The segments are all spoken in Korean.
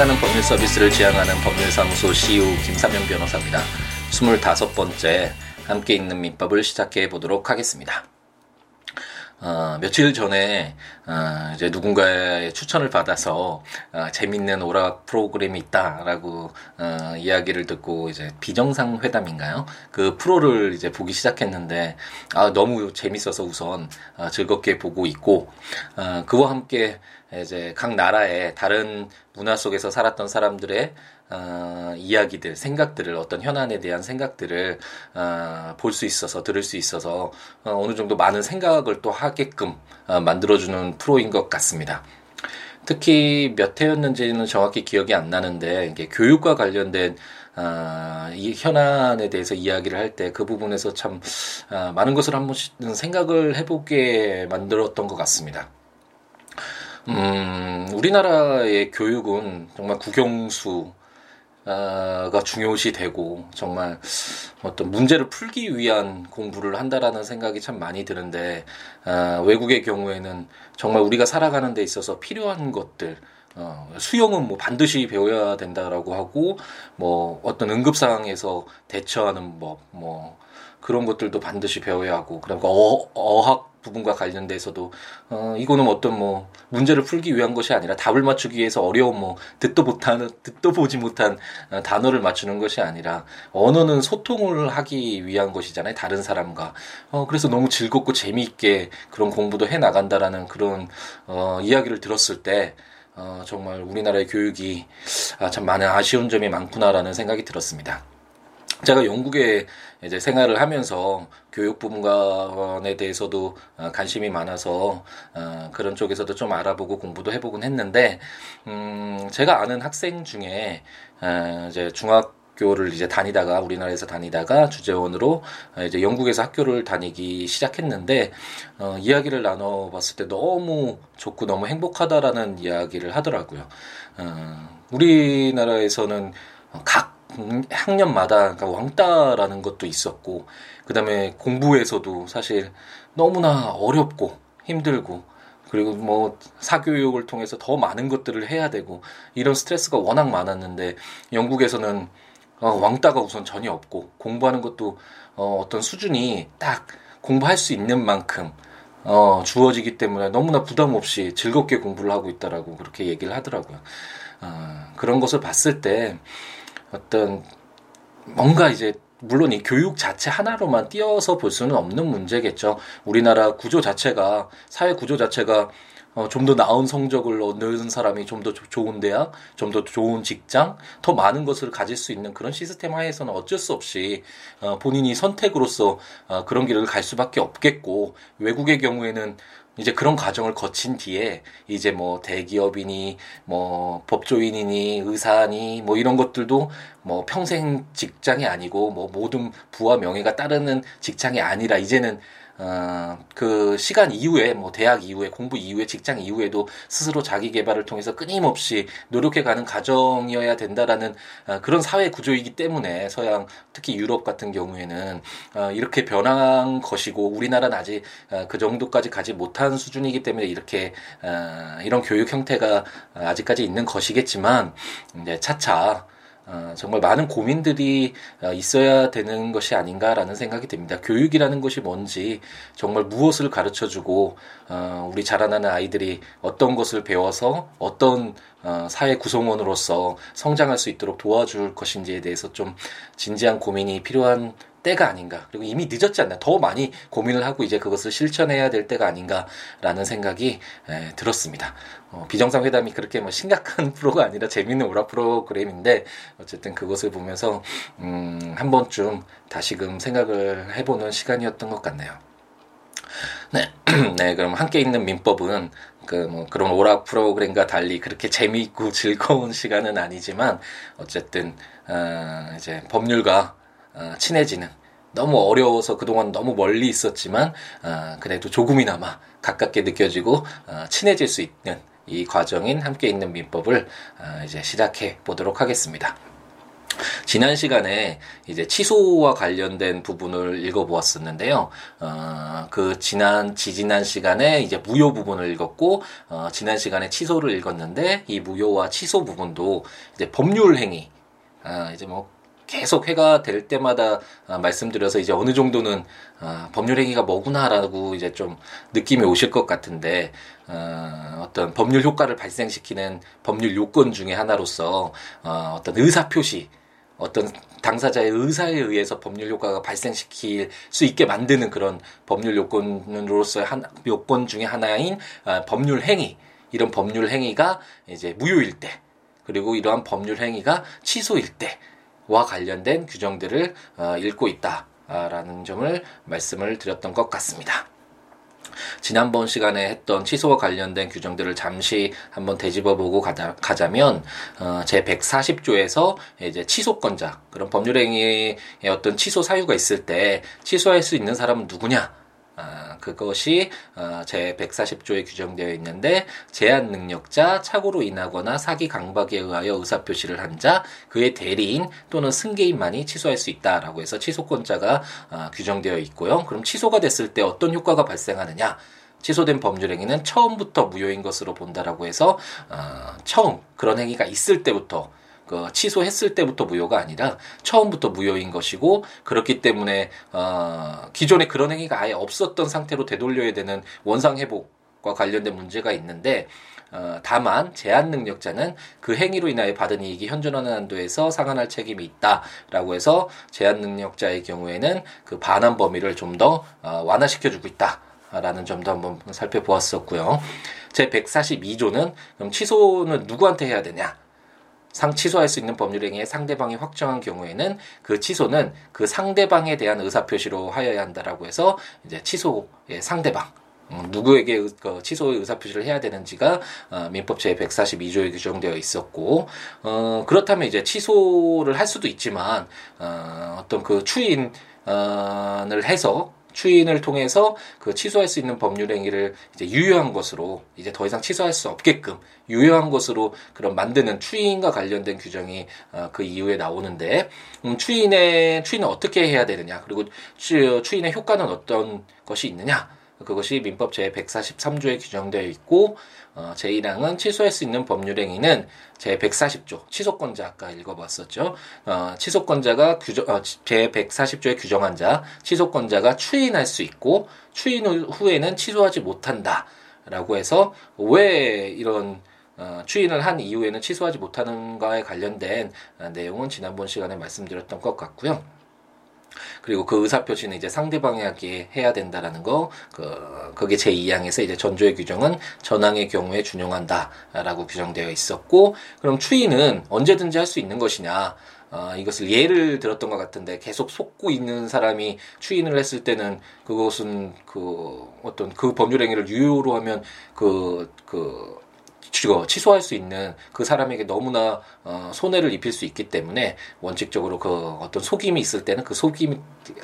찾아가는 법률 서비스를 지향하는 법률사무소 CEO 김사명 변호사입니다. 25번째 함께 있는 민법을 시작해 보도록 하겠습니다. 어, 며칠 전에 어, 이제 누군가의 추천을 받아서 어, 재밌는 오락 프로그램이 있다라고 어, 이야기를 듣고 이제 비정상 회담인가요? 그 프로를 이제 보기 시작했는데 아 너무 재밌어서 우선 어, 즐겁게 보고 있고 어, 그와 함께 이제 각 나라의 다른 문화 속에서 살았던 사람들의 어, 이야기들, 생각들을 어떤 현안에 대한 생각들을 어, 볼 수 있어서 들을 수 있어서 어, 어느 정도 많은 생각을 또 하게끔 어, 만들어주는 프로인 것 같습니다. 특히 몇 회였는지는 정확히 기억이 안 나는데 이게 교육과 관련된 어, 이 현안에 대해서 이야기를 할 때 그 부분에서 참 어, 많은 것을 한 번씩 생각을 해보게 만들었던 것 같습니다. 음, 우리나라의 교육은 정말 국영수, 가 중요시 되고 정말 어떤 문제를 풀기 위한 공부를 한다라는 생각이 참 많이 드는데 어, 외국의 경우에는 정말 우리가 살아가는 데 있어서 필요한 것들 어, 수영은 뭐 반드시 배워야 된다라고 하고 뭐 어떤 응급 상황에서 대처하는 법 뭐 그런 것들도 반드시 배워야 하고 그러니까 어, 어학 부분과 관련돼서도 어 이거는 어떤 뭐 문제를 풀기 위한 것이 아니라 답을 맞추기 위해서 어려운 뭐 듣도 못하는 듣도 보지 못한 어, 단어를 맞추는 것이 아니라 언어는 소통을 하기 위한 것이잖아요 다른 사람과 어 그래서 너무 즐겁고 재미있게 그런 공부도 해 나간다라는 그런 어 이야기를 들었을 때 어, 정말 우리나라의 교육이 아, 참 많은 아쉬운 점이 많구나라는 생각이 들었습니다. 제가 영국에 이제 생활을 하면서 교육 부분에 대해서도 어, 관심이 많아서 어, 그런 쪽에서도 좀 알아보고 공부도 해보곤 했는데 음 제가 아는 학생 중에 어, 이제 중학 교를 이제 다니다가 우리나라에서 다니다가 주재원으로 이제 영국에서 학교를 다니기 시작했는데 어, 이야기를 나눠봤을 때 너무 좋고 너무 행복하다라는 이야기를 하더라고요. 어, 우리나라에서는 각 학년마다 그러니까 왕따라는 것도 있었고 그다음에 공부에서도 사실 너무나 어렵고 힘들고 그리고 뭐 사교육을 통해서 더 많은 것들을 해야 되고 이런 스트레스가 워낙 많았는데 영국에서는 어, 왕따가 우선 전혀 없고 공부하는 것도 어, 어떤 수준이 딱 공부할 수 있는 만큼 어, 주어지기 때문에 너무나 부담 없이 즐겁게 공부를 하고 있다라고 그렇게 얘기를 하더라고요. 어, 그런 것을 봤을 때 어떤 뭔가 이제 물론 이 교육 자체 하나로만 띄어서 볼 수는 없는 문제겠죠. 우리나라 구조 자체가 사회 구조 자체가 어, 좀 더 나은 성적을 얻는 사람이 좀 더 좋은 대학, 좀 더 좋은 직장, 더 많은 것을 가질 수 있는 그런 시스템 하에서는 어쩔 수 없이 어, 본인이 선택으로서 어, 그런 길을 갈 수밖에 없겠고 외국의 경우에는 이제 그런 과정을 거친 뒤에 이제 뭐 대기업이니 뭐 법조인이니 의사니 뭐 이런 것들도 뭐 평생 직장이 아니고 뭐 모든 부와 명예가 따르는 직장이 아니라 이제는 어, 그 시간 이후에 뭐 대학 이후에 공부 이후에 직장 이후에도 스스로 자기 개발을 통해서 끊임없이 노력해가는 과정이어야 된다라는 어, 그런 사회 구조이기 때문에 서양 특히 유럽 같은 경우에는 어, 이렇게 변한 것이고 우리나라는 아직 어, 그 정도까지 가지 못한 수준이기 때문에 이렇게 어, 이런 교육 형태가 아직까지 있는 것이겠지만 이제 차차 어, 정말 많은 고민들이 어, 있어야 되는 것이 아닌가라는 생각이 듭니다. 교육이라는 것이 뭔지 정말 무엇을 가르쳐 주고 어, 우리 자라나는 아이들이 어떤 것을 배워서 어떤 사회 구성원으로서 성장할 수 있도록 도와줄 것인지에 대해서 좀 진지한 고민이 필요한 때가 아닌가. 그리고 이미 늦었지 않나. 더 많이 고민을 하고 이제 그것을 실천해야 될 때가 아닌가라는 생각이 에, 들었습니다. 어, 비정상회담이 그렇게 뭐 심각한 프로가 아니라 재밌는 오락 프로그램인데 어쨌든 그것을 보면서 음, 한 번쯤 다시금 생각을 해보는 시간이었던 것 같네요. 네, 네, 그럼 함께 있는 민법은 그뭐 그런 오락 프로그램과 달리 그렇게 재미있고 즐거운 시간은 아니지만 어쨌든 어, 이제 법률과 어, 친해지는 너무 어려워서 그동안 너무 멀리 있었지만 어, 그래도 조금이나마 가깝게 느껴지고 어, 친해질 수 있는 이 과정인 함께 있는 민법을 어, 이제 시작해 보도록 하겠습니다. 지난 시간에 이제 취소와 관련된 부분을 읽어보았었는데요. 어, 그 지난 지지난 시간에 이제 무효 부분을 읽었고 어, 지난 시간에 취소를 읽었는데 이 무효와 취소 부분도 이제 법률 행위, 아, 이제 뭐 계속 회가 될 때마다 아, 말씀드려서 이제 어느 정도는 아, 법률 행위가 뭐구나라고 이제 좀 느낌이 오실 것 같은데 어, 어떤 법률 효과를 발생시키는 법률 요건 중에 하나로서 어, 어떤 의사 표시 어떤 당사자의 의사에 의해서 법률 효과가 발생시킬 수 있게 만드는 그런 법률 요건으로서의 한, 요건 중에 하나인 아, 법률 행위. 이런 법률 행위가 이제 무효일 때 그리고 이러한 법률 행위가 취소일 때와 관련된 규정들을 어, 읽고 있다라는 점을 말씀을 드렸던 것 같습니다. 지난번 시간에 했던 취소와 관련된 규정들을 잠시 한번 되짚어 보고 가자, 가자면 어, 제 140조에서 이제 취소권자 그런 법률행위의 어떤 취소 사유가 있을 때 취소할 수 있는 사람은 누구냐? 아, 그것이 어, 제 140조에 규정되어 있는데 제한 능력자, 착오로 인하거나 사기 강박에 의하여 의사 표시를 한 자, 그의 대리인 또는 승계인만이 취소할 수 있다라고 해서 취소권자가 어, 규정되어 있고요. 그럼 취소가 됐을 때 어떤 효과가 발생하느냐? 취소된 법률 행위는 처음부터 무효인 것으로 본다라고 해서 어, 처음 그런 행위가 있을 때부터 그 취소했을 때부터 무효가 아니라 처음부터 무효인 것이고 그렇기 때문에 어, 기존에 그런 행위가 아예 없었던 상태로 되돌려야 되는 원상 회복과 관련된 문제가 있는데 어, 다만 제한 능력자는 그 행위로 인하여 받은 이익이 현존하는 한도에서 상환할 책임이 있다라고 해서 제한 능력자의 경우에는 그 반환 범위를 좀더 어, 완화시켜주고 있다. 라는 점도 한번 살펴보았었고요. 제 142조는 그럼 취소는 누구한테 해야 되냐? 상 취소할 수 있는 법률 행위에 상대방이 확정한 경우에는 그 취소는 그 상대방에 대한 의사 표시로 하여야 한다라고 해서 이제 취소의 상대방 음, 누구에게 그 취소의 의사 표시를 해야 되는지가 어, 민법 제 142조에 규정되어 있었고 어, 그렇다면 이제 취소를 할 수도 있지만 어, 어떤 그 추인을 해서 추인을 통해서 그 취소할 수 있는 법률 행위를 이제 유효한 것으로 이제 더 이상 취소할 수 없게끔 유효한 것으로 그런 만드는 추인과 관련된 규정이 어, 그 이후에 나오는데 음, 추인의 추인은 어떻게 해야 되느냐 그리고 추, 추인의 효과는 어떤 것이 있느냐 그것이 민법 제 143조에 규정되어 있고 어, 제1항은 취소할 수 있는 법률행위는 제 140조 취소권자 아까 읽어봤었죠. 어, 취소권자가 규정 어, 제 140조에 규정한 자 취소권자가 추인할 수 있고 추인 후에는 취소하지 못한다라고 해서 왜 이런 어, 추인을 한 이후에는 취소하지 못하는가에 관련된 어, 내용은 지난번 시간에 말씀드렸던 것 같고요. 그리고 그 의사 표시는 이제 상대방에게 해야 된다라는 거, 그, 그게 제 2항에서 이제 전조의 규정은 전항의 경우에 준용한다라고 규정되어 있었고, 그럼 추인은 언제든지 할 수 있는 것이냐, 어, 이것을 예를 들었던 것 같은데 계속 속고 있는 사람이 추인을 했을 때는 그것은 그 어떤 그 법률 행위를 유효로 하면 그, 그, 취소할 수 있는 그 사람에게 너무나 어, 손해를 입힐 수 있기 때문에 원칙적으로 그 어떤 속임이 있을 때는 그 속임이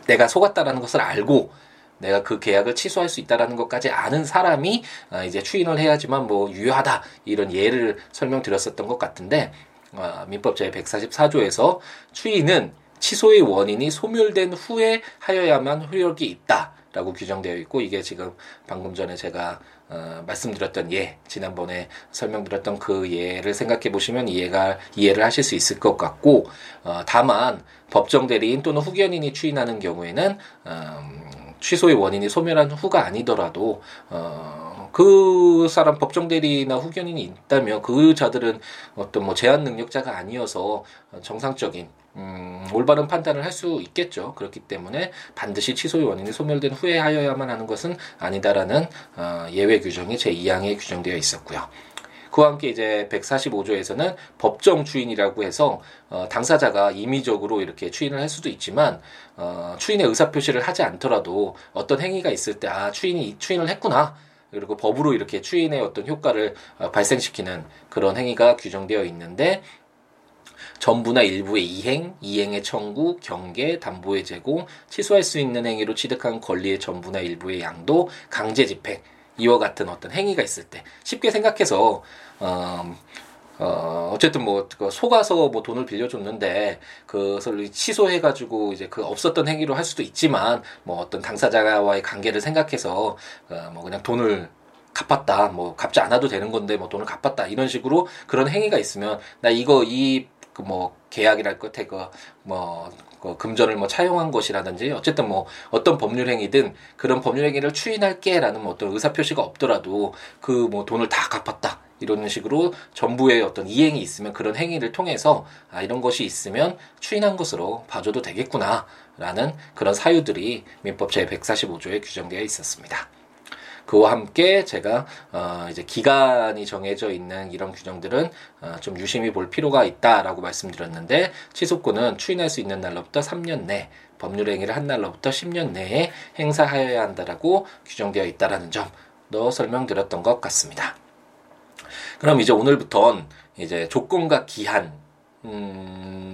내가 속았다라는 것을 알고 내가 그 계약을 취소할 수 있다라는 것까지 아는 사람이 어, 이제 추인을 해야지만 뭐 유효하다 이런 예를 설명드렸었던 것 같은데 어, 민법 제 144조에서 추인은 취소의 원인이 소멸된 후에 하여야만 효력이 있다라고 규정되어 있고 이게 지금 방금 전에 제가 어, 말씀드렸던 예, 지난번에 설명드렸던 그 예를 생각해 보시면 이해가 이해를 하실 수 있을 것 같고 어, 다만 법정 대리인 또는 후견인이 추인하는 경우에는 음, 취소의 원인이 소멸한 후가 아니더라도 어, 그 사람 법정 대리나 후견인이 있다면 그 자들은 어떤 뭐 제한 능력자가 아니어서 정상적인 음, 올바른 판단을 할 수 있겠죠. 그렇기 때문에 반드시 취소의 원인이 소멸된 후에 하여야만 하는 것은 아니다라는 어, 예외 규정이 제 2항에 규정되어 있었고요. 그와 함께 이제 145조에서는 법정 추인이라고 해서 어, 당사자가 임의적으로 이렇게 추인을 할 수도 있지만 어, 추인의 의사 표시를 하지 않더라도 어떤 행위가 있을 때 아 추인이 추인을 했구나 그리고 법으로 이렇게 추인의 어떤 효과를 어, 발생시키는 그런 행위가 규정되어 있는데 전부나 일부의 이행, 이행의 청구, 경계, 담보의 제공, 취소할 수 있는 행위로 취득한 권리의 전부나 일부의 양도, 강제 집행 이와 같은 어떤 행위가 있을 때 쉽게 생각해서 어, 어, 어쨌든 뭐, 그 속아서 뭐 돈을 빌려줬는데, 그것을 취소해가지고 이제 그 없었던 행위로 할 수도 있지만, 뭐 어떤 당사자와의 관계를 생각해서, 어, 뭐 그냥 돈을 갚았다, 뭐 갚지 않아도 되는 건데, 뭐 돈을 갚았다, 이런 식으로 그런 행위가 있으면, 나 이거, 이, 그 뭐, 계약이랄 끝에 그, 뭐, 그 금전을 뭐 차용한 것이라든지 어쨌든 뭐 어떤 법률 행위든 그런 법률 행위를 추인할게라는 뭐 어떤 의사 표시가 없더라도 그 뭐 돈을 다 갚았다 이런 식으로 정부의 어떤 이행이 있으면 그런 행위를 통해서 아 이런 것이 있으면 추인한 것으로 봐줘도 되겠구나라는 그런 사유들이 민법 제 145조에 규정되어 있었습니다. 그와 함께 제가 어 이제 기간이 정해져 있는 이런 규정들은 어좀 유심히 볼 필요가 있다라고 말씀드렸는데 취소권은 추인할 수 있는 날로부터 3년 내 법률 행위를 한 날로부터 10년 내에 행사하여야 한다라고 규정되어 있다라는 점도 설명드렸던 것 같습니다. 그럼 이제 오늘부턴 이제 조건과 기한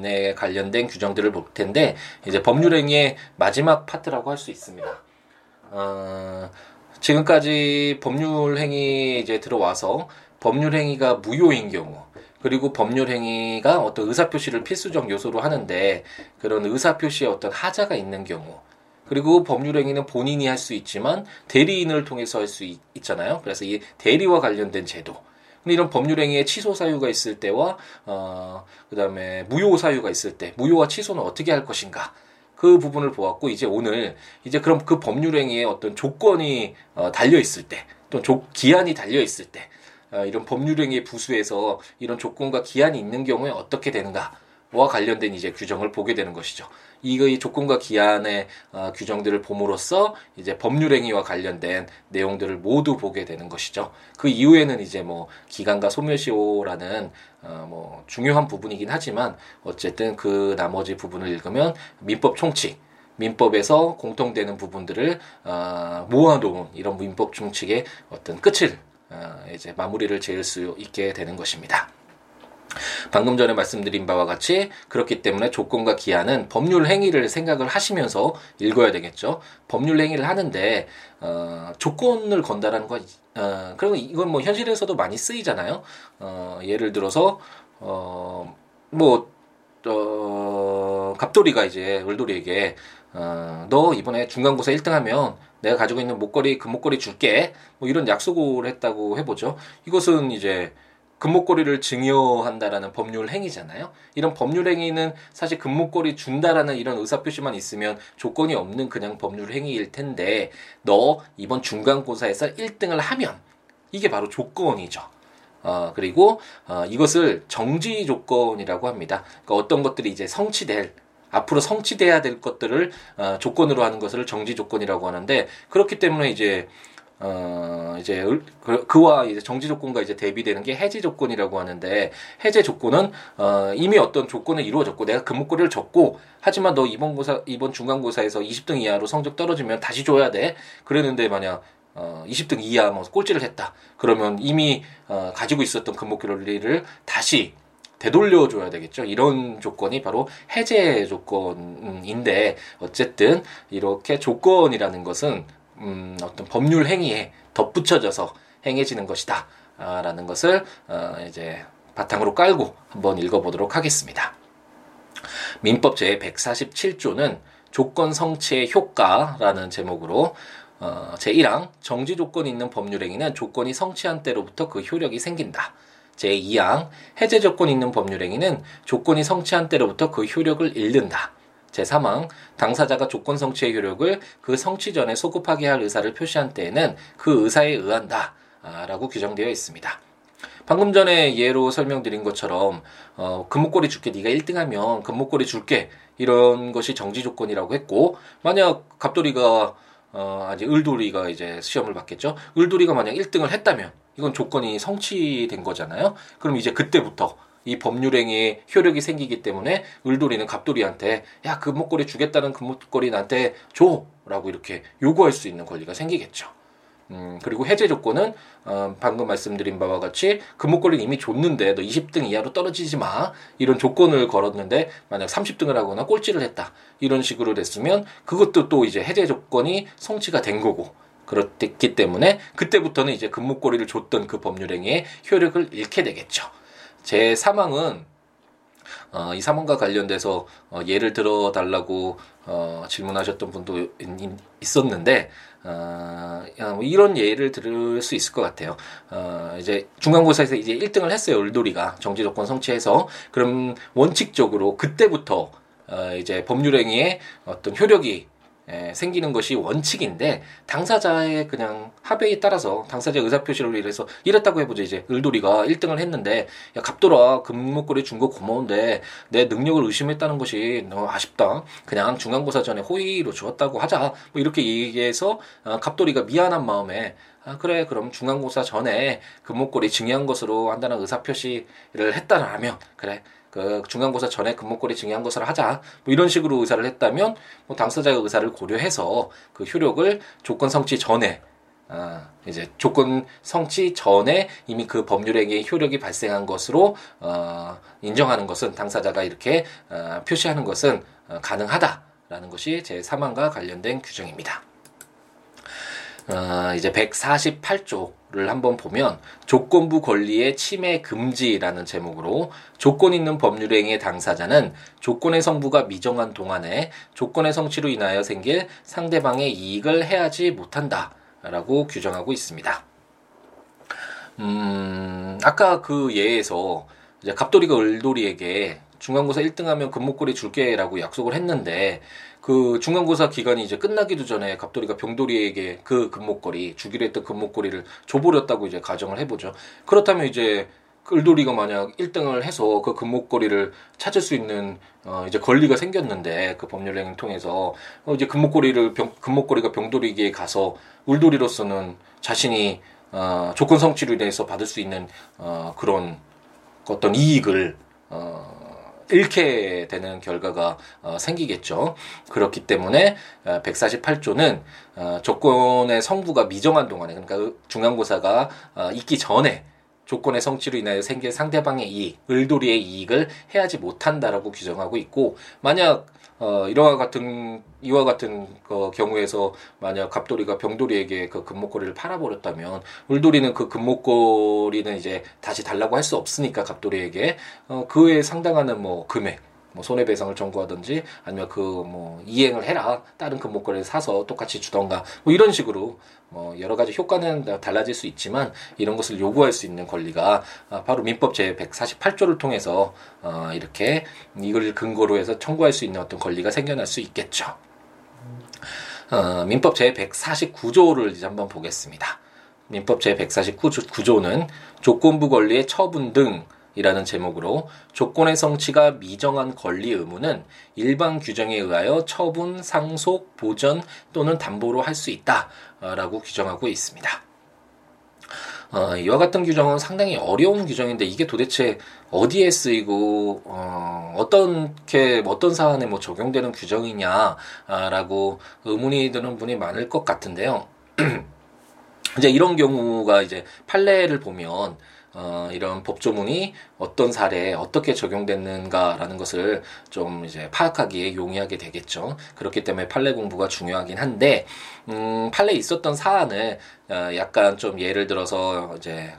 에 관련된 규정들을 볼 텐데 이제 법률행위의 마지막 파트라고 할 수 있습니다. 어, 지금까지 법률행위 이제 들어와서 법률행위가 무효인 경우 그리고 법률행위가 어떤 의사표시를 필수적 요소로 하는데 그런 의사표시에 어떤 하자가 있는 경우 그리고 법률행위는 본인이 할 수 있지만 대리인을 통해서 할 수 있잖아요. 그래서 이 대리와 관련된 제도 근데 이런 법률행위에 취소 사유가 있을 때와 어 그다음에 무효 사유가 있을 때 무효와 취소는 어떻게 할 것인가 그 부분을 보았고 이제 오늘 이제 그럼 그 법률행위에 어떤 조건이 어 달려 있을 때또 기한이 달려 있을 때 어, 이런 법률행위의 부수에서 이런 조건과 기한이 있는 경우에 어떻게 되는가 와 관련된 이제 규정을 보게 되는 것이죠. 이거의 조건과 기한의 어, 규정들을 봄으로써 이제 법률행위와 관련된 내용들을 모두 보게 되는 것이죠. 그 이후에는 이제 뭐 기간과 소멸시효라는 어, 뭐 중요한 부분이긴 하지만 어쨌든 그 나머지 부분을 읽으면 민법 총칙 민법에서 공통되는 부분들을 어, 모아놓은 이런 민법 총칙의 어떤 끝을 어, 이제 마무리를 지을 수 있게 되는 것입니다. 방금 전에 말씀드린 바와 같이 그렇기 때문에 조건과 기한은 법률 행위를 생각을 하시면서 읽어야 되겠죠. 법률 행위를 하는데 어, 조건을 건다라는 거, 어, 그러면 이건 뭐 현실에서도 많이 쓰이잖아요. 어, 예를 들어서 어, 뭐 어, 갑돌이가 이제 을돌이에게 어, 너 이번에 중간고사 1등하면 내가 가지고 있는 목걸이 금목걸이 줄게 뭐 이런 약속을 했다고 해보죠. 이것은 이제 금목걸이를 증여한다라는 법률 행위잖아요. 이런 법률 행위는 사실 금목걸이 준다라는 이런 의사표시만 있으면 조건이 없는 그냥 법률 행위일 텐데 너 이번 중간고사에서 1등을 하면 이게 바로 조건이죠. 어, 그리고 어, 이것을 정지 조건이라고 합니다. 그러니까 어떤 것들이 이제 성취될 앞으로 성취돼야 될 것들을 어, 조건으로 하는 것을 정지 조건이라고 하는데 그렇기 때문에 이제 어, 이제, 그, 그와 이제 정지 조건과 이제 대비되는 게 해지 조건이라고 하는데, 해제 조건은, 어, 이미 어떤 조건을 이루어졌고, 내가 금목걸이를 줬고, 하지만 너 이번 고사, 이번 중간고사에서 20등 이하로 성적 떨어지면 다시 줘야 돼. 그랬는데 만약, 어, 20등 이하 뭐 꼴찌를 했다. 그러면 이미, 어, 가지고 있었던 금목걸이를 다시 되돌려줘야 되겠죠. 이런 조건이 바로 해제 조건인데, 어쨌든, 이렇게 조건이라는 것은 음, 어떤 법률 행위에 덧붙여져서 행해지는 것이다. 아, 라는 것을 어, 이제 바탕으로 깔고 한번 읽어보도록 하겠습니다. 민법 제 147조는 조건 성취의 효과라는 제목으로 어, 제1항 정지 조건이 있는 법률행위는 조건이 성취한 때로부터 그 효력이 생긴다. 제2항 해제 조건이 있는 법률행위는 조건이 성취한 때로부터 그 효력을 잃는다. 제3항 당사자가 조건 성취의 효력을 그 성취 전에 소급하게 할 의사를 표시한 때에는 그 의사에 의한다. 라고 규정되어 있습니다. 방금 전에 예로 설명드린 것처럼 어, 금목걸이 줄게 네가 1등하면 금목걸이 줄게 이런 것이 정지 조건이라고 했고 만약 갑돌이가 어, 아직 을돌이가 이제 시험을 받겠죠. 을돌이가 만약 1등을 했다면 이건 조건이 성취된 거잖아요. 그럼 이제 그때부터 이 법률행위에 효력이 생기기 때문에 을돌이는 갑돌이한테 야 금목걸이 주겠다는 금목걸이 나한테 줘라고 이렇게 요구할 수 있는 권리가 생기겠죠. 음, 그리고 해제 조건은 어, 방금 말씀드린 바와 같이 금목걸이는 이미 줬는데 너 20등 이하로 떨어지지 마 이런 조건을 걸었는데 만약 30등을 하거나 꼴찌를 했다 이런 식으로 됐으면 그것도 또 이제 해제 조건이 성취가 된 거고 그렇기 때문에 그때부터는 이제 금목걸이를 줬던 그 법률행위의 효력을 잃게 되겠죠. 제 사망은 어, 이 사망과 관련돼서 어, 예를 들어 달라고 어, 질문하셨던 분도 있었는데 어, 뭐 이런 예를 들을 수 있을 것 같아요. 어, 이제 중간고사에서 이제 1등을 했어요. 을돌이가 정지 조건 성취해서 그럼 원칙적으로 그때부터 어, 이제 법률행위에 어떤 효력이 예, 생기는 것이 원칙인데 당사자의 그냥 합의에 따라서 당사자 의사 표시를 위해서 이랬다고 해보죠 이제. 을돌이가 1등을 했는데 야 갑돌아 금목걸이 준 거 고마운데 내 능력을 의심했다는 것이 너무 아쉽다. 그냥 중간고사 전에 호의로 주었다고 하자. 뭐 이렇게 얘기해서 어, 갑돌이가 미안한 마음에 아, 그래, 그럼 중간고사 전에 금목걸이 증여한 것으로 한다는 의사 표시를 했다라면, 그래, 그 중간고사 전에 금목걸이 증여한 것을 하자 뭐 이런 식으로 의사를 했다면 뭐 당사자의 의사를 고려해서 그 효력을 조건 성취 전에 아, 이제 조건 성취 전에 이미 그 법률행위의 효력이 발생한 것으로 어, 인정하는 것은 당사자가 이렇게 어, 표시하는 것은 어, 가능하다라는 것이 제 사망과 관련된 규정입니다. 어, 이제 148조 를 한번 보면 조건부 권리의 침해 금지라는 제목으로 조건 있는 법률행위의 당사자는 조건의 성부가 미정한 동안에 조건의 성취로 인하여 생길 상대방의 이익을 해하지 못한다라고 규정하고 있습니다. 음, 아까 그 예에서 이제 갑돌이가 을돌이에게 중간고사 1등하면 금목걸이 줄게라고 약속을 했는데 그 중간고사 기간이 이제 끝나기도 전에 갑돌이가 병돌이에게 그 금목걸이 주기로 했던 금목걸이를 줘버렸다고 이제 가정을 해보죠. 그렇다면 이제 을돌이가 만약 1등을 해서 그 금목걸이를 찾을 수 있는 어 이제 권리가 생겼는데 그 법률행위 통해서 어 이제 금목걸이를 병, 금목걸이가 병돌이에게 가서 을돌이로서는 자신이 어 조건 성취로 인해서 받을 수 있는 어 그런 어떤 이익을 어 잃게 되는 결과가 어, 생기겠죠. 그렇기 때문에 어, 148조는 어, 조건의 성부가 미정한 동안에 그러니까 중간고사가 어, 있기 전에 조건의 성취로 인하여 생길 상대방의 이익, 을돌이의 이익을 해야지 못한다라고 규정하고 있고 만약 어, 이와 같은 이와 같은 그 경우에서 만약 갑돌이가 병돌이에게 그 금목걸이를 팔아버렸다면 울돌이는 그 금목걸이는 이제 다시 달라고 할 수 없으니까 갑돌이에게. 어, 그에 상당하는 뭐 금액 뭐 손해배상을 청구하든지 아니면 그 뭐 이행을 해라 다른 금목걸이를 사서 똑같이 주던가 뭐 이런 식으로 뭐 여러 가지 효과는 달라질 수 있지만 이런 것을 요구할 수 있는 권리가 아, 바로 민법 제 148조를 통해서 어 이렇게 이걸 근거로 해서 청구할 수 있는 어떤 권리가 생겨날 수 있겠죠. 어 민법 제 149조를 이제 한번 보겠습니다. 민법 제 149조는 조건부 권리의 처분 등 이라는 제목으로 조건의 성취가 미정한 권리 의무는 일반 규정에 의하여 처분, 상속, 보전 또는 담보로 할 수 있다 라고 규정하고 있습니다. 어, 이와 같은 규정은 상당히 어려운 규정인데 이게 도대체 어디에 쓰이고 어, 어떻게 어떤 사안에 뭐 적용되는 규정이냐라고 의문이 드는 분이 많을 것 같은데요. 이제 이런 경우가 이제 판례를 보면 어, 이런 법조문이 어떤 사례에 어떻게 적용됐는가라는 것을 좀 이제 파악하기에 용이하게 되겠죠. 그렇기 때문에 판례 공부가 중요하긴 한데, 음, 판례에 있었던 사안을 어, 약간 좀 예를 들어서 이제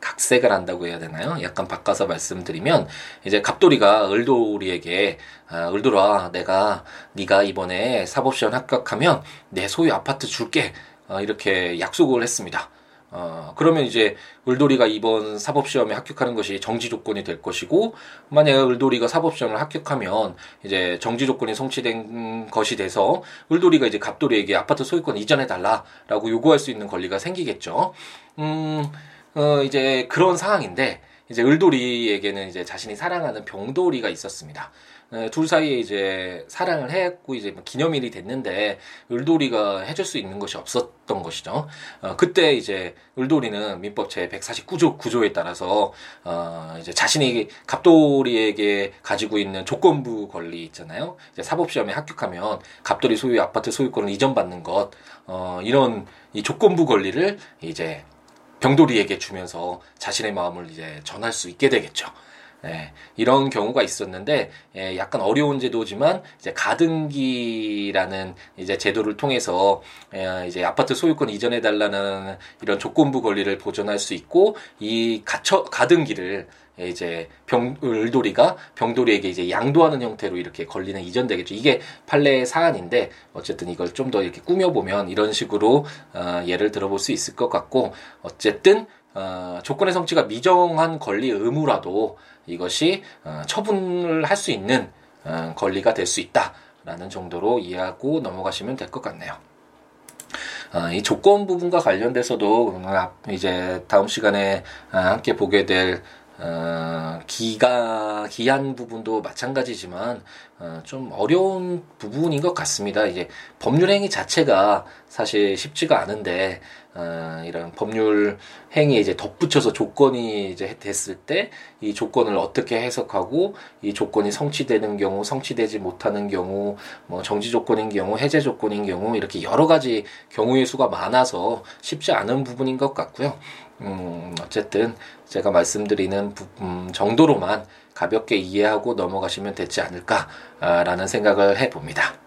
각색을 한다고 해야 되나요? 약간 바꿔서 말씀드리면 이제 갑돌이가 을돌이에게 아, 을돌아 내가 네가 이번에 사법시험 합격하면 내 소유 아파트 줄게 어, 이렇게 약속을 했습니다. 어, 그러면 이제 을돌이가 이번 사법시험에 합격하는 것이 정지 조건이 될 것이고, 만약에 을돌이가 사법시험을 합격하면 이제 정지 조건이 성취된 것이 돼서 을돌이가 이제 갑돌이에게 아파트 소유권 이전해달라라고 요구할 수 있는 권리가 생기겠죠. 음, 어, 이제 그런 상황인데, 이제 을돌이에게는 이제 자신이 사랑하는 병돌이가 있었습니다. 네, 둘 사이에 이제 사랑을 했고 이제 뭐 기념일이 됐는데 을돌이가 해줄 수 있는 것이 없었던 것이죠. 어, 그때 이제 을돌이는 민법 제 149조 구조에 따라서 어, 이제 자신이 갑돌이에게 가지고 있는 조건부 권리 있잖아요. 이제 사법시험에 합격하면 갑돌이 소유 아파트 소유권을 이전받는 것 어, 이런 이 조건부 권리를 이제 병돌이에게 주면서 자신의 마음을 이제 전할 수 있게 되겠죠. 예, 이런 경우가 있었는데 예, 약간 어려운 제도지만 이제 가등기라는 이제 제도를 통해서 예, 이제 아파트 소유권 이전해 달라는 이런 조건부 권리를 보존할 수 있고 이 가처 가등기를 이제 병 을돌이가 병돌이에게 이제 양도하는 형태로 이렇게 권리는 이전되겠죠. 이게 판례 사안인데 어쨌든 이걸 좀 더 이렇게 꾸며 보면 이런 식으로 어, 예를 들어볼 수 있을 것 같고 어쨌든 어, 조건의 성취가 미정한 권리 의무라도 이것이 어, 처분을 할 수 있는 어, 권리가 될 수 있다라는 정도로 이해하고 넘어가시면 될 것 같네요. 어, 이 조건 부분과 관련돼서도 이제 다음 시간에 어, 함께 보게 될 어, 기가 기한 부분도 마찬가지지만 어, 좀 어려운 부분인 것 같습니다. 이제 법률 행위 자체가 사실 쉽지가 않은데 어, 이런 법률 행위에 이제 덧붙여서 조건이 이제 됐을 때 이 조건을 어떻게 해석하고 이 조건이 성취되는 경우, 성취되지 못하는 경우, 뭐 정지 조건인 경우, 해제 조건인 경우 이렇게 여러 가지 경우의 수가 많아서 쉽지 않은 부분인 것 같고요. 음, 어쨌든 제가 말씀드리는 부, 음, 정도로만 가볍게 이해하고 넘어가시면 되지 않을까라는 생각을 해봅니다.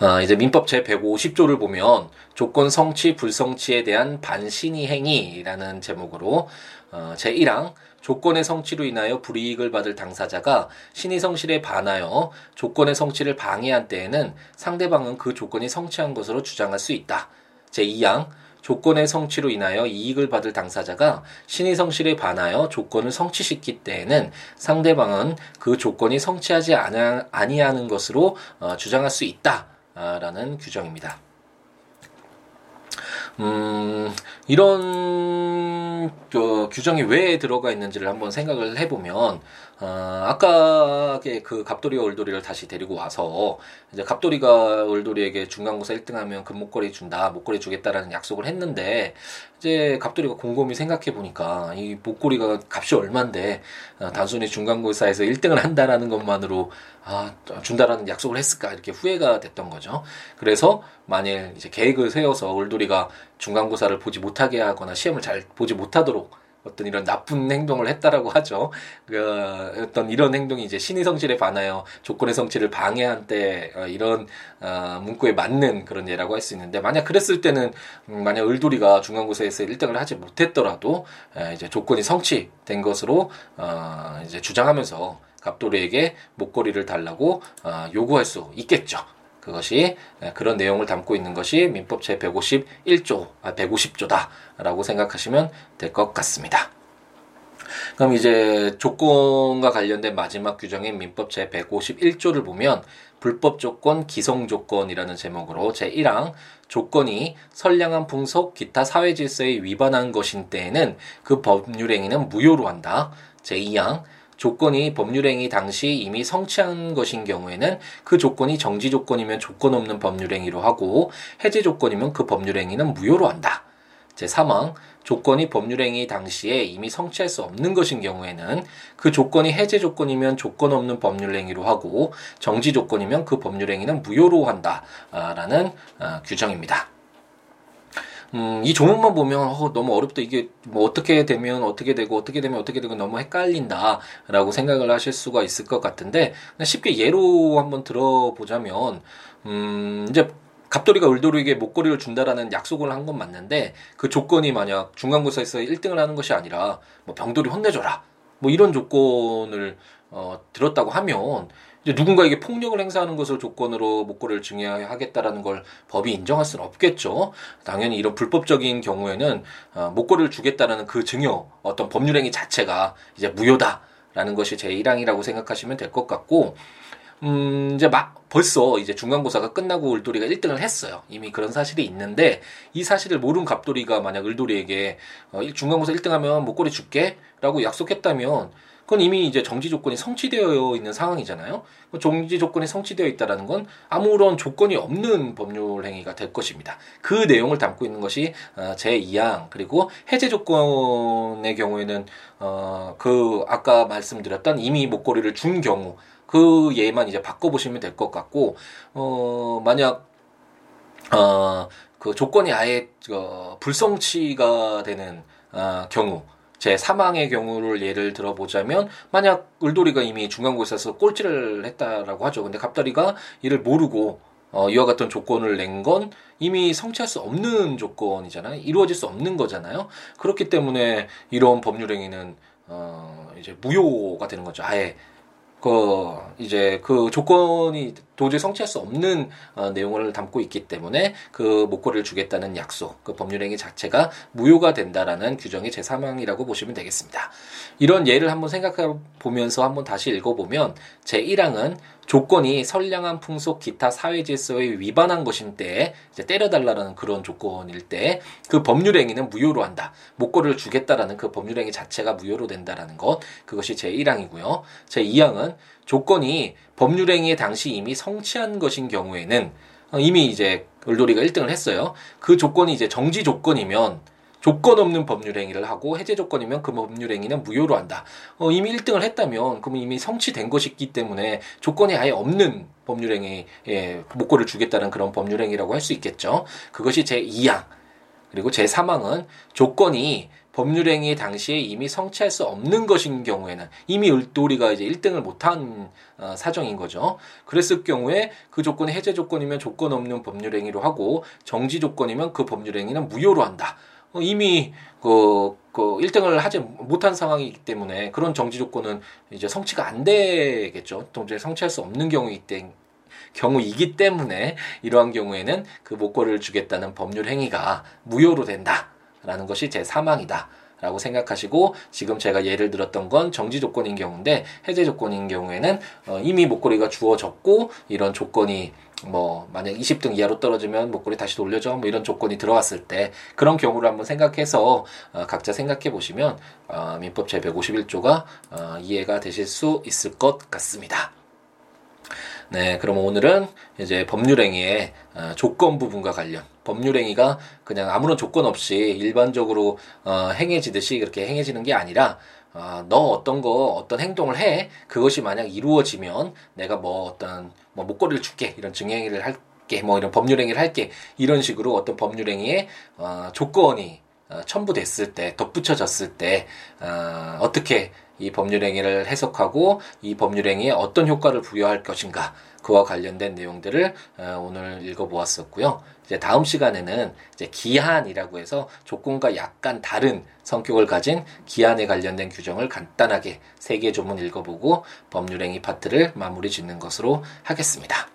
어, 이제 민법 제 150조를 보면 조건 성취 불성취에 대한 반신의 행위라는 제목으로 어, 제 1항 조건의 성취로 인하여 불이익을 받을 당사자가 신의 성실에 반하여 조건의 성취를 방해한 때에는 상대방은 그 조건이 성취한 것으로 주장할 수 있다. 제 2항 조건의 성취로 인하여 이익을 받을 당사자가 신의 성실에 반하여 조건을 성취시킬 때에는 상대방은 그 조건이 성취하지 아니하는 것으로 어, 주장할 수 있다라는 규정입니다. 음, 이런 어, 규정이 왜 들어가 있는지를 한번 생각을 해보면 어, 아까 그 갑돌이와 을돌이를 다시 데리고 와서 이제 갑돌이가 을돌이에게 중간고사 1등하면 금목걸이 준다, 목걸이 주겠다라는 약속을 했는데 이제 갑돌이가 곰곰이 생각해 보니까 이 목걸이가 값이 얼만데 어, 단순히 중간고사에서 1등을 한다라는 것만으로 아 준다라는 약속을 했을까 이렇게 후회가 됐던 거죠. 그래서 만일 이제 계획을 세워서 을돌이가 중간고사를 보지 못하게 하거나 시험을 잘 보지 못하도록 어떤 이런 나쁜 행동을 했다라고 하죠. 그 어떤 이런 행동이 이제 신의 성질에 반하여 조건의 성취를 방해한 때 어, 이런 어, 문구에 맞는 그런 예라고 할 수 있는데 만약 그랬을 때는 음, 만약 을돌이가 중간고사에서 1등을 하지 못했더라도 에, 이제 조건이 성취된 것으로 어, 이제 주장하면서 갑돌이에게 목걸이를 달라고 어, 요구할 수 있겠죠. 그것이 그런 내용을 담고 있는 것이 민법 제 151조, 아, 150조다라고 생각하시면 될 것 같습니다. 그럼 이제 조건과 관련된 마지막 규정인 민법 제 151조를 보면 불법 조건, 기성 조건이라는 제목으로 제 1항 조건이 선량한 풍속, 기타 사회 질서에 위반한 것인 때에는 그 법률 행위는 무효로 한다. 제 2항 조건이 법률행위 당시 이미 성취한 것인 경우에는 그 조건이 정지 조건이면 조건 없는 법률행위로 하고 해제 조건이면 그 법률행위는 무효로 한다. 제3항 조건이 법률행위 당시에 이미 성취할 수 없는 것인 경우에는 그 조건이 해제 조건이면 조건 없는 법률행위로 하고 정지 조건이면 그 법률행위는 무효로 한다라는 어, 규정입니다. 음, 이 조문만 보면 어, 너무 어렵다. 이게 뭐 어떻게 되면 어떻게 되고 어떻게 되면 어떻게 되고 너무 헷갈린다라고 생각을 하실 수가 있을 것 같은데 쉽게 예로 한번 들어보자면 음, 이제 갑돌이가 을돌이에게 목걸이를 준다라는 약속을 한 건 맞는데 그 조건이 만약 중간고사에서 1등을 하는 것이 아니라 뭐 병돌이 혼내줘라 뭐 이런 조건을 어, 들었다고 하면 누군가에게 폭력을 행사하는 것을 조건으로 목걸이를 증여하겠다라는 걸 법이 인정할 수는 없겠죠. 당연히 이런 불법적인 경우에는 어, 목걸이를 주겠다라는 그 증여 어떤 법률 행위 자체가 이제 무효다라는 것이 제 1항이라고 생각하시면 될 것 같고 음, 이제 막 벌써 이제 중간고사가 끝나고 을돌이가 1등을 했어요. 이미 그런 사실이 있는데 이 사실을 모르는 갑돌이가 만약 을돌이에게 어, 중간고사 1등하면 목걸이 줄게라고 약속했다면 그건 이미 이제 정지 조건이 성취되어 있는 상황이잖아요. 그 정지 조건이 성취되어 있다라는 건 아무런 조건이 없는 법률 행위가 될 것입니다. 그 내용을 담고 있는 것이 어, 제 2항 그리고 해제 조건의 경우에는 어그 아까 말씀드렸던 이미 목걸이를 준 경우 그 예만 이제 바꿔보시면 될 것 같고 어 만약 어그 조건이 아예 어, 불성취가 되는 어, 경우 제 사망의 경우를 예를 들어보자면 만약 을돌이가 이미 중간고사에서 꼴찌를 했다라고 하죠. 근데 갑다리가 이를 모르고 어, 이와 같은 조건을 낸 건 이미 성취할 수 없는 조건이잖아요. 이루어질 수 없는 거잖아요. 그렇기 때문에 이런 법률 행위는 어, 이제 무효가 되는 거죠. 아예 그 이제 그 조건이 도저히 성취할 수 없는 어, 내용을 담고 있기 때문에 그 목걸이를 주겠다는 약속, 그 법률행위 자체가 무효가 된다라는 규정이 제3항이라고 보시면 되겠습니다. 이런 예를 한번 생각해 보면서 한번 다시 읽어보면 제1항은 조건이 선량한 풍속 기타 사회 질서에 위반한 것인 때 이제 때려달라는 그런 조건일 때 그 법률 행위는 무효로 한다. 목걸이를 주겠다라는 그 법률 행위 자체가 무효로 된다라는 것 그것이 제1항이고요. 제2항은 조건이 법률 행위 당시 이미 성취한 것인 경우에는 어, 이미 이제 을돌이가 1등을 했어요. 그 조건이 이제 정지 조건이면 조건 없는 법률 행위를 하고 해제 조건이면 그 법률 행위는 무효로 한다. 어, 이미 1등을 했다면 그러면 이미 성취된 것이기 때문에 조건이 아예 없는 법률 행위에 목걸을 주겠다는 그런 법률 행위라고 할 수 있겠죠. 그것이 제 2항. 그리고 제 3항은 조건이 법률행위 당시에 이미 성취할 수 없는 것인 경우에는 이미 을돌이가 이제 1등을 못한 어, 사정인 거죠. 그랬을 경우에 그 조건이 해제 조건이면 조건 없는 법률행위로 하고 정지 조건이면 그 법률행위는 무효로 한다. 어, 이미 그, 그 1등을 하지 못한 상황이기 때문에 그런 정지 조건은 이제 성취가 안 되겠죠. 도저히 성취할 수 없는 경우이기 때문에 경우이기 때문에 이러한 경우에는 그 목걸이를 주겠다는 법률 행위가 무효로 된다라는 것이 제 사망이다. 라고 생각하시고 지금 제가 예를 들었던 건 정지 조건인 경우인데 해제 조건인 경우에는 어, 이미 목걸이가 주어졌고 이런 조건이 뭐 만약 20등 이하로 떨어지면 목걸이 다시 돌려줘 뭐 이런 조건이 들어왔을 때 그런 경우를 한번 생각해서 어, 각자 생각해 보시면 어, 민법 제 151조가 어, 이해가 되실 수 있을 것 같습니다. 네, 그럼 오늘은 이제 법률행위의 어, 조건 부분과 관련 법률행위가 그냥 아무런 조건 없이 일반적으로 어, 행해지듯이 그렇게 행해지는 게 아니라 어, 너 어떤 거 어떤 행동을 해? 그것이 만약 이루어지면 내가 뭐 어떤 뭐 목걸이를 줄게 이런 증행위를 할게 뭐 이런 법률행위를 할게 이런 식으로 어떤 법률행위에 어, 조건이 어, 첨부됐을 때 덧붙여졌을 때 어, 어떻게 이 법률행위를 해석하고 이 법률행위에 어떤 효과를 부여할 것인가 그와 관련된 내용들을 어, 오늘 읽어보았었고요. 이제 다음 시간에는 이제 기한이라고 해서 조건과 약간 다른 성격을 가진 기한에 관련된 규정을 간단하게 세 개 조문 읽어보고 법률행위 파트를 마무리 짓는 것으로 하겠습니다.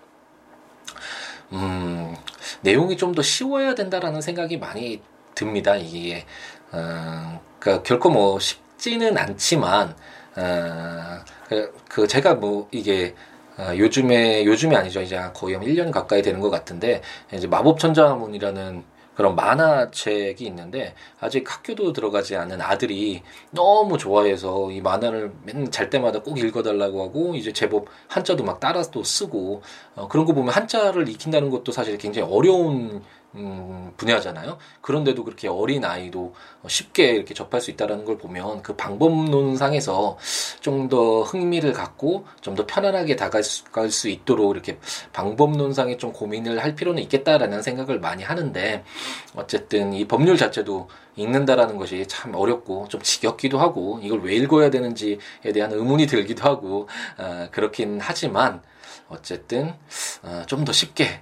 음, 내용이 좀 더 쉬워야 된다라는 생각이 많이 듭니다. 이게 어, 그러니까 결코 뭐 쉽지는 않지만 어, 그, 그 제가 뭐 이게 어, 요즘에 요즘이 아니죠. 이제 거의 한 1년 가까이 되는 것 같은데 이제 마법 천자문이라는 그런 만화책이 있는데 아직 학교도 들어가지 않은 아들이 너무 좋아해서 이 만화를 맨날 잘 때마다 꼭 읽어달라고 하고 이제 제법 한자도 막 따라서 쓰고 어, 그런 거 보면 한자를 익힌다는 것도 사실 굉장히 어려운 음, 분야잖아요. 그런데도 그렇게 어린 아이도 쉽게 이렇게 접할 수 있다는 걸 보면 그 방법론상에서 좀 더 흥미를 갖고 좀 더 편안하게 다가갈 수 있도록 이렇게 방법론상에 좀 고민을 할 필요는 있겠다라는 생각을 많이 하는데 어쨌든 이 법률 자체도 읽는다라는 것이 참 어렵고 좀 지겹기도 하고 이걸 왜 읽어야 되는지에 대한 의문이 들기도 하고 어, 그렇긴 하지만 어쨌든 어, 좀 더 쉽게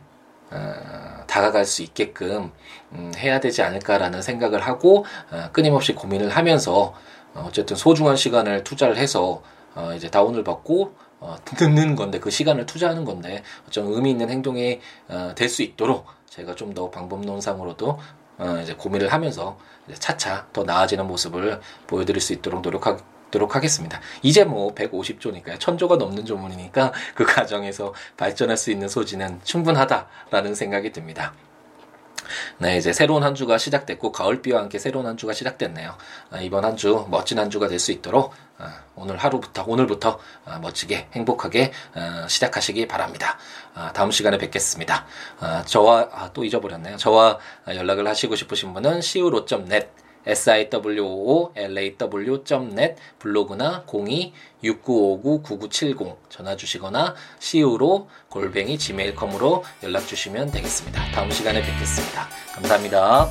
어, 다가갈 수 있게끔 음, 해야 되지 않을까라는 생각을 하고 어, 끊임없이 고민을 하면서 어, 어쨌든 소중한 시간을 투자를 해서 어, 이제 다운을 받고 어, 듣는 건데 그 시간을 투자하는 건데 좀 의미 있는 행동이 어, 될 수 있도록 제가 좀 더 방법론상으로도 어, 이제 고민을 하면서 차차 더 나아지는 모습을 보여드릴 수 있도록 노력하, 도록 하겠습니다. 이제 뭐 150조니까요. 1000조가 넘는 조문이니까 그 과정에서 발전할 수 있는 소지는 충분하다라는 생각이 듭니다. 네, 이제 새로운 한 주가 시작됐고 가을비와 함께 새로운 한 주가 시작됐네요. 아, 이번 한 주 멋진 한 주가 될 수 있도록 아, 오늘 하루부터 오늘부터 아, 멋지게 행복하게 아, 시작하시기 바랍니다. 아, 다음 시간에 뵙겠습니다. 아, 저와 또 잊어버렸네요. 저와 연락을 하시고 싶으신 분은 siwo.net siwoolaw.net 블로그나 02-6959-9970 전화 주시거나 si우로 골뱅이 gmail.com으로 연락 주시면 되겠습니다. 다음 시간에 뵙겠습니다. 감사합니다.